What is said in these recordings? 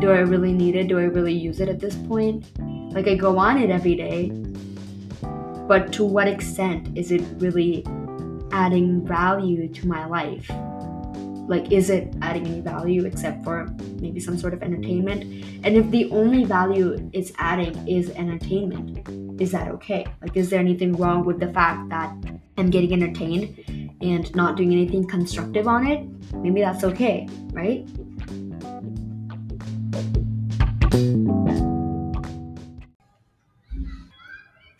do I really need it? Do I really use it at this point? Like, I go on it every day, but to what extent is it really adding value to my life? Like, is it adding any value except for maybe some sort of entertainment? And if the only value it's adding is entertainment, is that okay? Like, is there anything wrong with the fact that I'm getting entertained and not doing anything constructive on it? Maybe that's okay, right?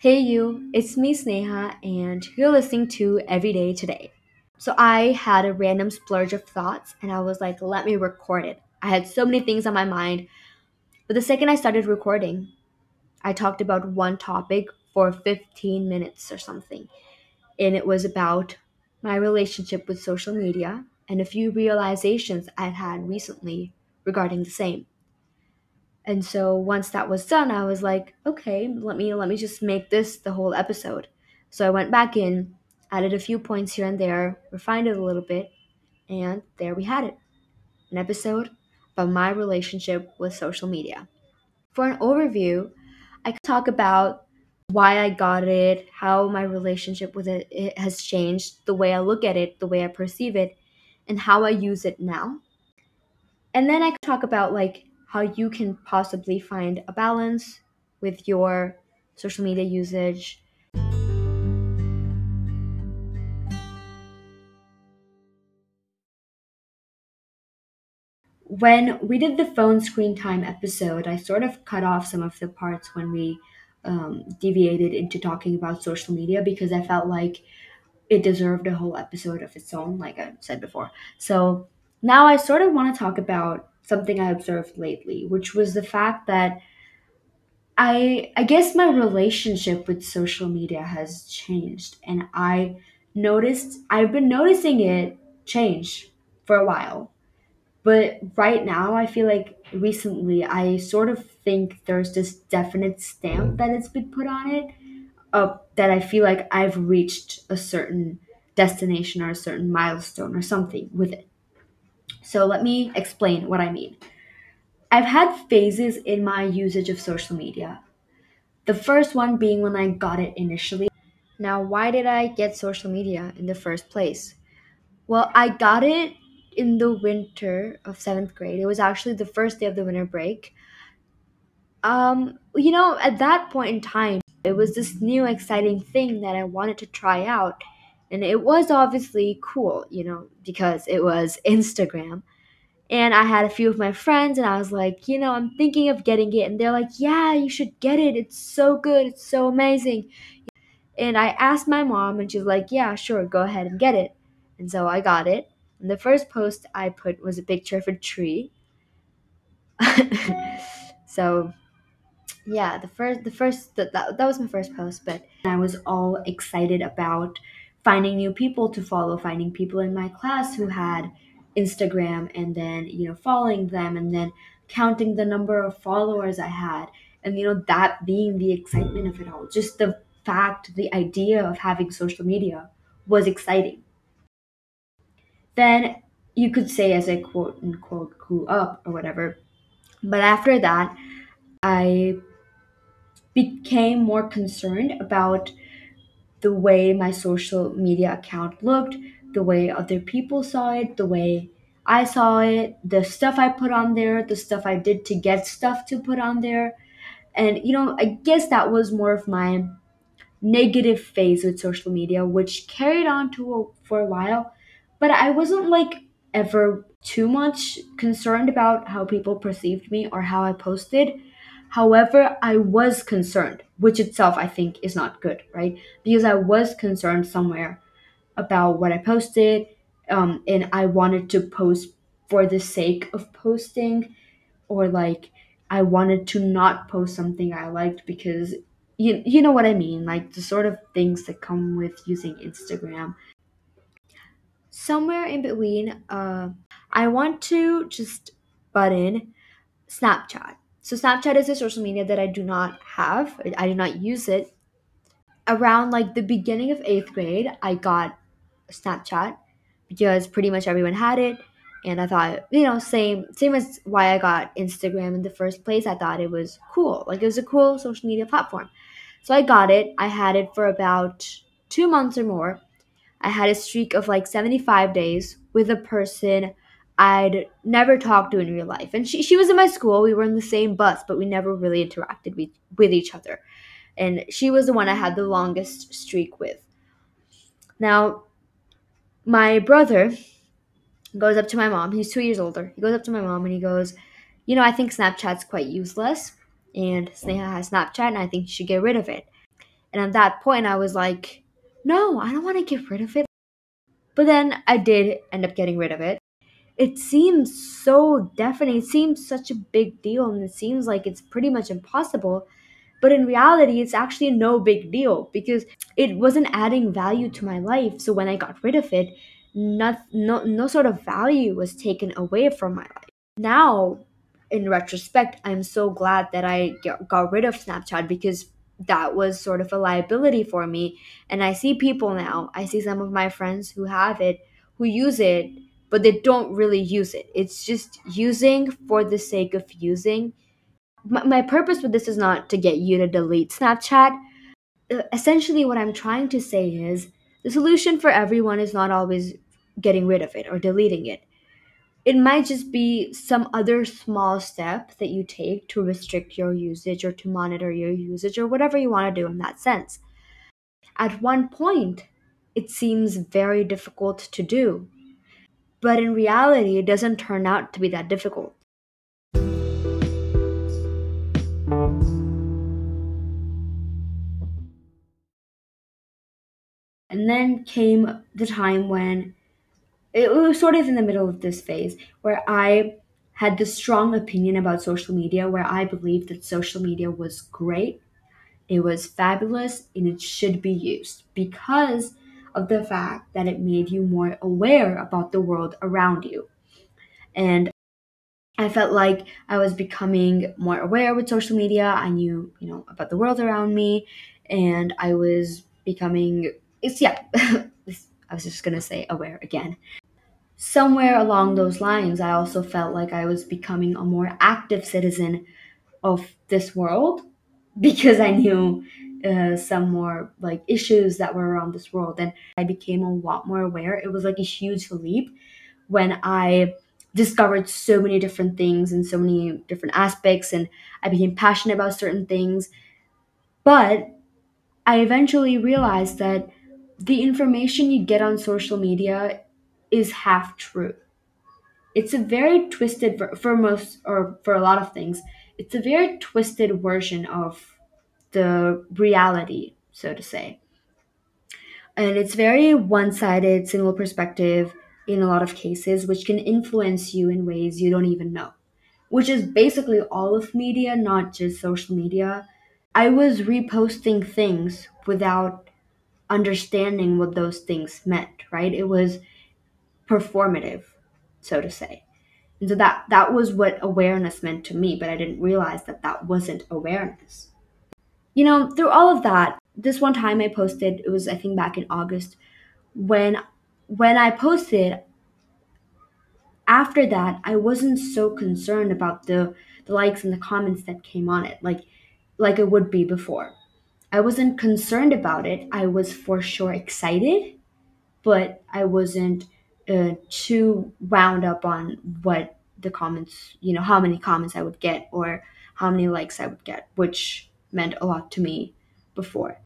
Hey you, it's me Sneha and you're listening to Everyday Today. So I had a random splurge of thoughts and I was like, let me record it. I had so many things on my mind. But the second I started recording, I talked about one topic for 15 minutes or something. And it was about my relationship with social media and a few realizations I'd had recently regarding the same. And so once that was done, I was like, okay, let me let me just make this the whole episode. So I went back in, added a few points here and there, refined it a little bit, and there we had it. An episode about my relationship with social media. For an overview, I could talk about why I got it, how my relationship with it, it has changed, the way I look at it, the way I perceive it, and how I use it now. And then I can talk about like how you can possibly find a balance with your social media usage. When we did the phone screen time episode, I sort of cut off some of the parts when we um, deviated into talking about social media because I felt like it deserved a whole episode of its own, like I said before. So now I sort of want to talk about something I observed lately, which was the fact that I I guess my relationship with social media has changed and I noticed I've been noticing it change for a while. But right now I feel like recently I sort of think there's this definite stamp that it's been put on it uh, that I feel like I've reached a certain destination or a certain milestone or something with it. So let me explain what I mean. I've had phases in my usage of social media. The first one being when I got it initially. Now, why did I get social media in the first place? Well, I got it in the winter of seventh grade. It was actually the first day of the winter break. Um, you know, at that point in time, it was this new exciting thing that I wanted to try out. And it was obviously cool, you know, because it was Instagram. And I had a few of my friends, and I was like, you know, I'm thinking of getting it. And they're like, yeah, you should get it. It's so good. It's so amazing. And I asked my mom, and she's like, yeah, sure, go ahead and get it. And so I got it. And the first post I put was a picture of a tree. so yeah the first the first that, that, that was my first post but i was all excited about finding new people to follow finding people in my class who had instagram and then you know following them and then counting the number of followers i had. And you know that being the excitement of it all just the fact the idea of having social media was exciting. Then you could say as i quote unquote grew up or whatever but after that i became more concerned about the way my social media account looked, the way other people saw it, the way I saw it, the stuff I put on there, the stuff I did to get stuff to put on there. And, you know, I guess that was more of my negative phase with social media, which carried on to a, for a while. But I wasn't like ever too much concerned about how people perceived me or how I posted. However, I was concerned, which itself I think is not good, right? Because I was concerned somewhere about what I posted, um, and I wanted to post for the sake of posting, or like I wanted to not post something I liked because you, you know what I mean, like the sort of things that come with using Instagram. Somewhere in between, uh, I want to just butt in Snapchat. So Snapchat is a social media that I do not have. I do not use it. Around like the beginning of eighth grade, I got Snapchat because pretty much everyone had it. and I thought, you know, same same as why I got Instagram in the first place. I thought it was cool, like it was a cool social media platform. So I got it. I had it for about two months or more. I had a streak of like 75 days with a person I'd never talked to in real life. And she, she was in my school. We were in the same bus, but we never really interacted with, with each other. And she was the one I had the longest streak with. Now, my brother goes up to my mom. He's two years older. He goes up to my mom and he goes, You know, I think Snapchat's quite useless. And Sneha has Snapchat and I think you should get rid of it. And at that point, I was like, No, I don't want to get rid of it. But then I did end up getting rid of it. It seems so definite. It seems such a big deal and it seems like it's pretty much impossible. But in reality, it's actually no big deal because it wasn't adding value to my life. So when I got rid of it, not, no, no sort of value was taken away from my life. Now, in retrospect, I'm so glad that I got rid of Snapchat because that was sort of a liability for me. And I see people now, I see some of my friends who have it, who use it, but they don't really use it. It's just using for the sake of using. My, my purpose with this is not to get you to delete Snapchat. Uh, essentially, what I'm trying to say is the solution for everyone is not always getting rid of it or deleting it. It might just be some other small step that you take to restrict your usage or to monitor your usage or whatever you want to do in that sense. At one point, it seems very difficult to do, but in reality, it doesn't turn out to be that difficult. And then came the time when it was sort of in the middle of this phase where I had this strong opinion about social media, where I believed that social media was great, it was fabulous, and it should be used because of the fact that it made you more aware about the world around you. And I felt like I was becoming more aware with social media. I knew, you know, about the world around me, and I was becoming it's yeah i was just gonna say aware again somewhere along those lines i also felt like i was becoming a more active citizen of this world because i knew uh, some more like issues that were around this world and i became a lot more aware it was like a huge leap when i discovered so many different things and so many different aspects and i became passionate about certain things but i eventually realized that the information you get on social media is half true. It's a very twisted for most or for a lot of things. It's a very twisted version of the reality, so to say. And it's very one-sided, single perspective in a lot of cases, which can influence you in ways you don't even know. Which is basically all of media, not just social media. I was reposting things without understanding what those things meant, right? It was performative, so to say. And so that that was what awareness meant to me, but I didn't realize that that wasn't awareness. You know, through all of that, this one time I posted, it was I think back in August, when when I posted after that, I wasn't so concerned about the the likes and the comments that came on it, like like it would be before. I wasn't concerned about it. I was for sure excited, but I wasn't uh, too wound up on what the comments, you know, how many comments I would get or how many likes I would get, which meant a lot to me before.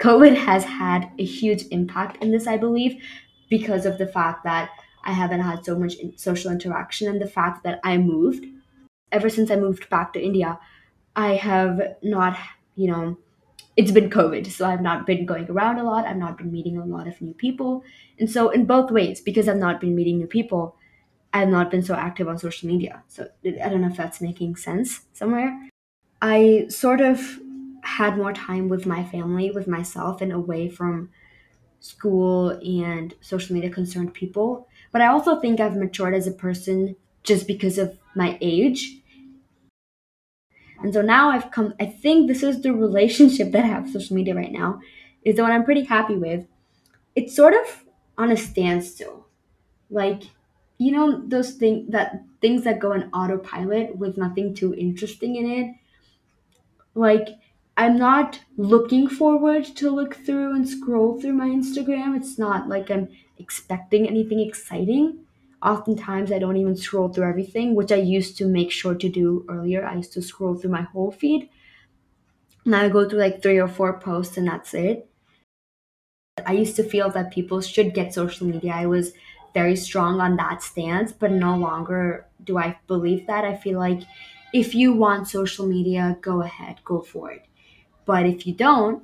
COVID has had a huge impact in this, I believe, because of the fact that I haven't had so much social interaction and the fact that I moved. Ever since I moved back to India, I have not you know, it's been COVID, so I've not been going around a lot. I've not been meeting a lot of new people. And so, in both ways, because I've not been meeting new people, I've not been so active on social media. So, I don't know if that's making sense somewhere. I sort of had more time with my family, with myself, and away from school and social media concerned people. But I also think I've matured as a person just because of my age and so now I've come, I think this is the relationship that I have with social media right now, is the one I'm pretty happy with. It's sort of on a standstill. Like, you know those things that things that go in autopilot with nothing too interesting in it like i'm not looking forward to look through and scroll through my instagram. It's not like i'm expecting anything exciting. Oftentimes i don't even scroll through everything which i used to make sure to do earlier. I used to scroll through my whole feed. Now i go through like three or four posts and that's it. I used to feel that people should get social media. I was very strong on that stance, but no longer do I believe that. I feel like if you want social media, go ahead, go for it. But if you don't,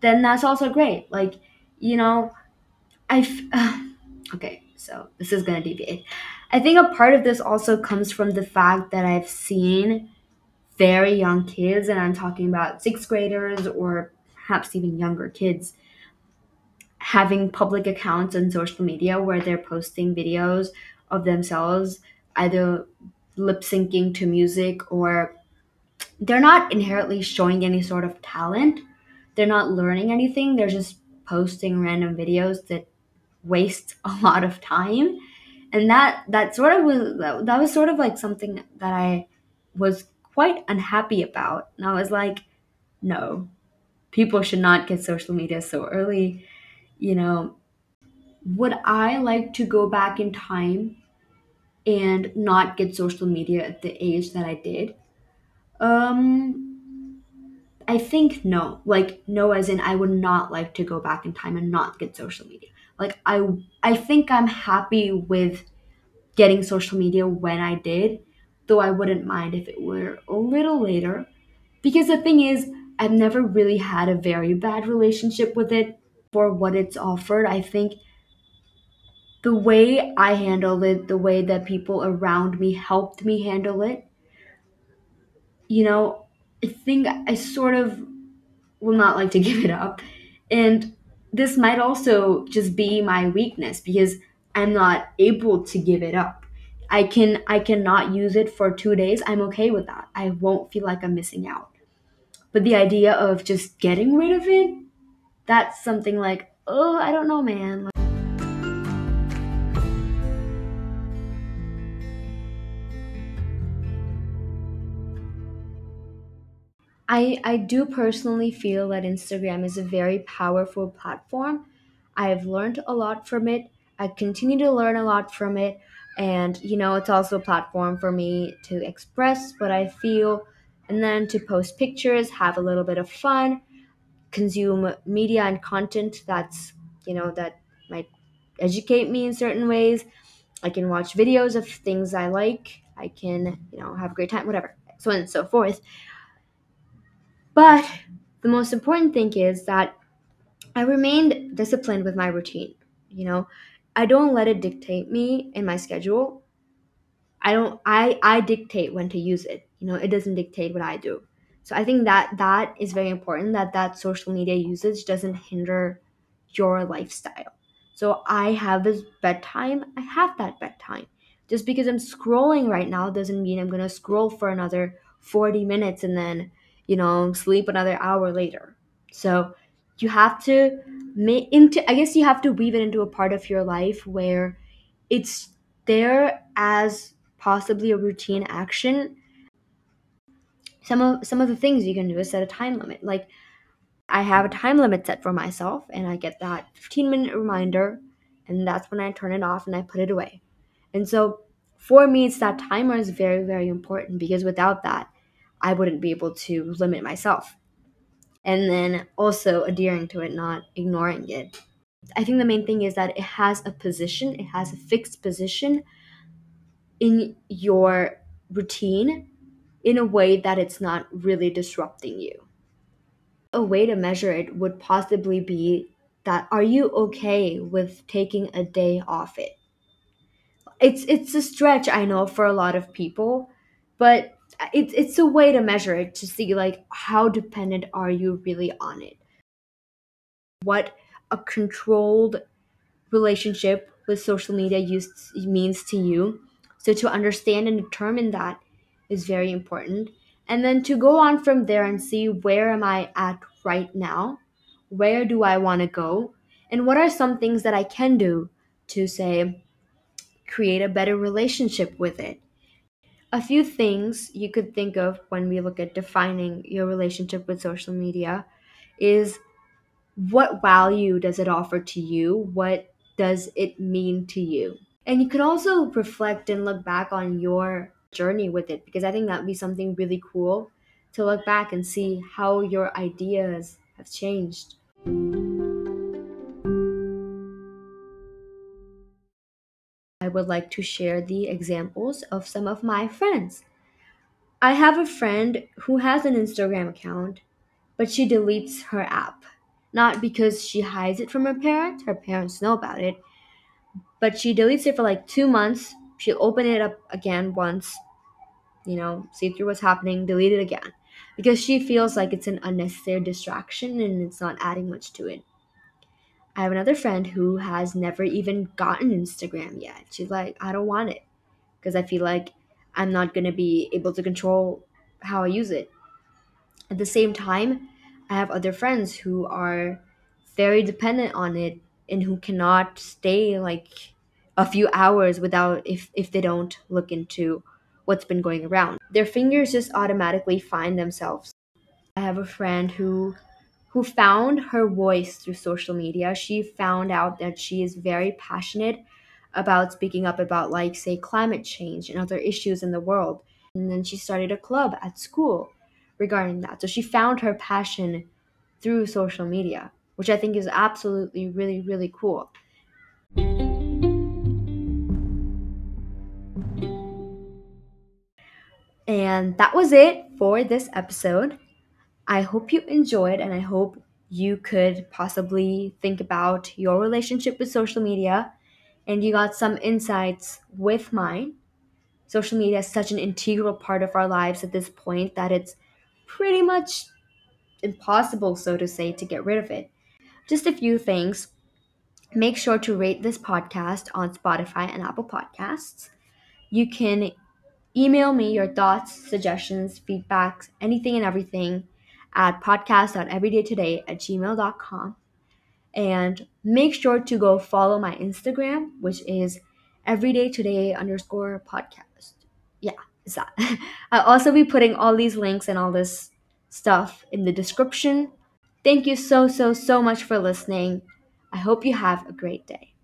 then that's also great. Like, you know, I okay, so this is to deviate. I think a part of this also comes from the fact that I've seen very young kids, and I'm talking about sixth graders or perhaps even younger kids having public accounts on social media where they're posting videos of themselves either lip syncing to music or they're not inherently showing any sort of talent. They're not learning anything. They're just posting random videos that waste a lot of time. And that that sort of was that was sort of like something that I was quite unhappy about. And I was like, no, people should not get social media so early. You know, would I like to go back in time and not get social media at the age that I did? Um, I think no. Like no, as in I would not like to go back in time and not get social media. Like I, I think I'm happy with getting social media when I did, though I wouldn't mind if it were a little later. Because the thing is, I've never really had a very bad relationship with it for what it's offered. I think the way I handled it, the way that people around me helped me handle it, you know, I think I sort of will not like to give it up. And this might also just be my weakness because I'm not able to give it up. I can I cannot use it for 2 days. I'm okay with that. I won't feel like I'm missing out. But the idea of just getting rid of it, that's something like, oh, I don't know, man. I, I do personally feel that Instagram is a very powerful platform. I've learned a lot from it. I continue to learn a lot from it. And, you know, it's also a platform for me to express what I feel and then to post pictures, have a little bit of fun, consume media and content that's, you know, that might educate me in certain ways. I can watch videos of things I like. I can, you know, have a great time, whatever, so on and so forth. But the most important thing is that I remained disciplined with my routine. You know, I don't let it dictate me in my schedule. I don't I I dictate when to use it. You know, it doesn't dictate what I do. So I think that that is very important that that social media usage doesn't hinder your lifestyle. So I have this bedtime, I have that bedtime. Just because I'm scrolling right now doesn't mean I'm going to scroll for another 40 minutes and then, you know, sleep another hour later. So you have to make into I guess you have to weave it into a part of your life where it's there as possibly a routine action. Some of some of the things you can do is set a time limit. Like I have a time limit set for myself and I get that 15 minute reminder and that's when I turn it off and I put it away. And so for me it's that timer is very very important because without that I wouldn't be able to limit myself. And then also adhering to it, not ignoring it. I think the main thing is that it has a position, it has a fixed position in your routine in a way that it's not really disrupting you. A way to measure it would possibly be that are you okay with taking a day off it? It's it's a stretch I know for a lot of people, but it's it's a way to measure it to see like how dependent are you really on it? What a controlled relationship with social media use, means to you. So to understand and determine that is very important. And then to go on from there and see where am I at right now? Where do I want to go? And what are some things that I can do to say create a better relationship with it. A few things you could think of when we look at defining your relationship with social media is what value does it offer to you? What does it mean to you? And you could also reflect and look back on your journey with it because I think that'd be something really cool to look back and see how your ideas have changed. I would like to share the examples of some of my friends. I have a friend who has an Instagram account, but she deletes her app. Not because she hides it from her parents, her parents know about it, but she deletes it for like two months. She'll open it up again once, you know, see through what's happening, delete it again. Because she feels like it's an unnecessary distraction and it's not adding much to it. I have another friend who has never even gotten Instagram yet. She's like, I don't want it because I feel like I'm not going to be able to control how I use it. At the same time, I have other friends who are very dependent on it and who cannot stay like a few hours without if if they don't look into what's been going around. Their fingers just automatically find themselves. I have a friend who who found her voice through social media. She found out that she is very passionate about speaking up about, like, say, climate change and other issues in the world. And then she started a club at school regarding that. So she found her passion through social media, which I think is absolutely really, really cool. And that was it for this episode. I hope you enjoyed and I hope you could possibly think about your relationship with social media and you got some insights with mine. Social media is such an integral part of our lives at this point that it's pretty much impossible, so to say, to get rid of it. Just a few things. Make sure to rate this podcast on Spotify and Apple Podcasts. You can email me your thoughts, suggestions, feedbacks, anything and everything at podcast.everydaytoday at gmail.com. And make sure to go follow my Instagram, which is everydaytoday underscore podcast. Yeah, it's that. I'll also be putting all these links and all this stuff in the description. Thank you so, so, so much for listening. I hope you have a great day.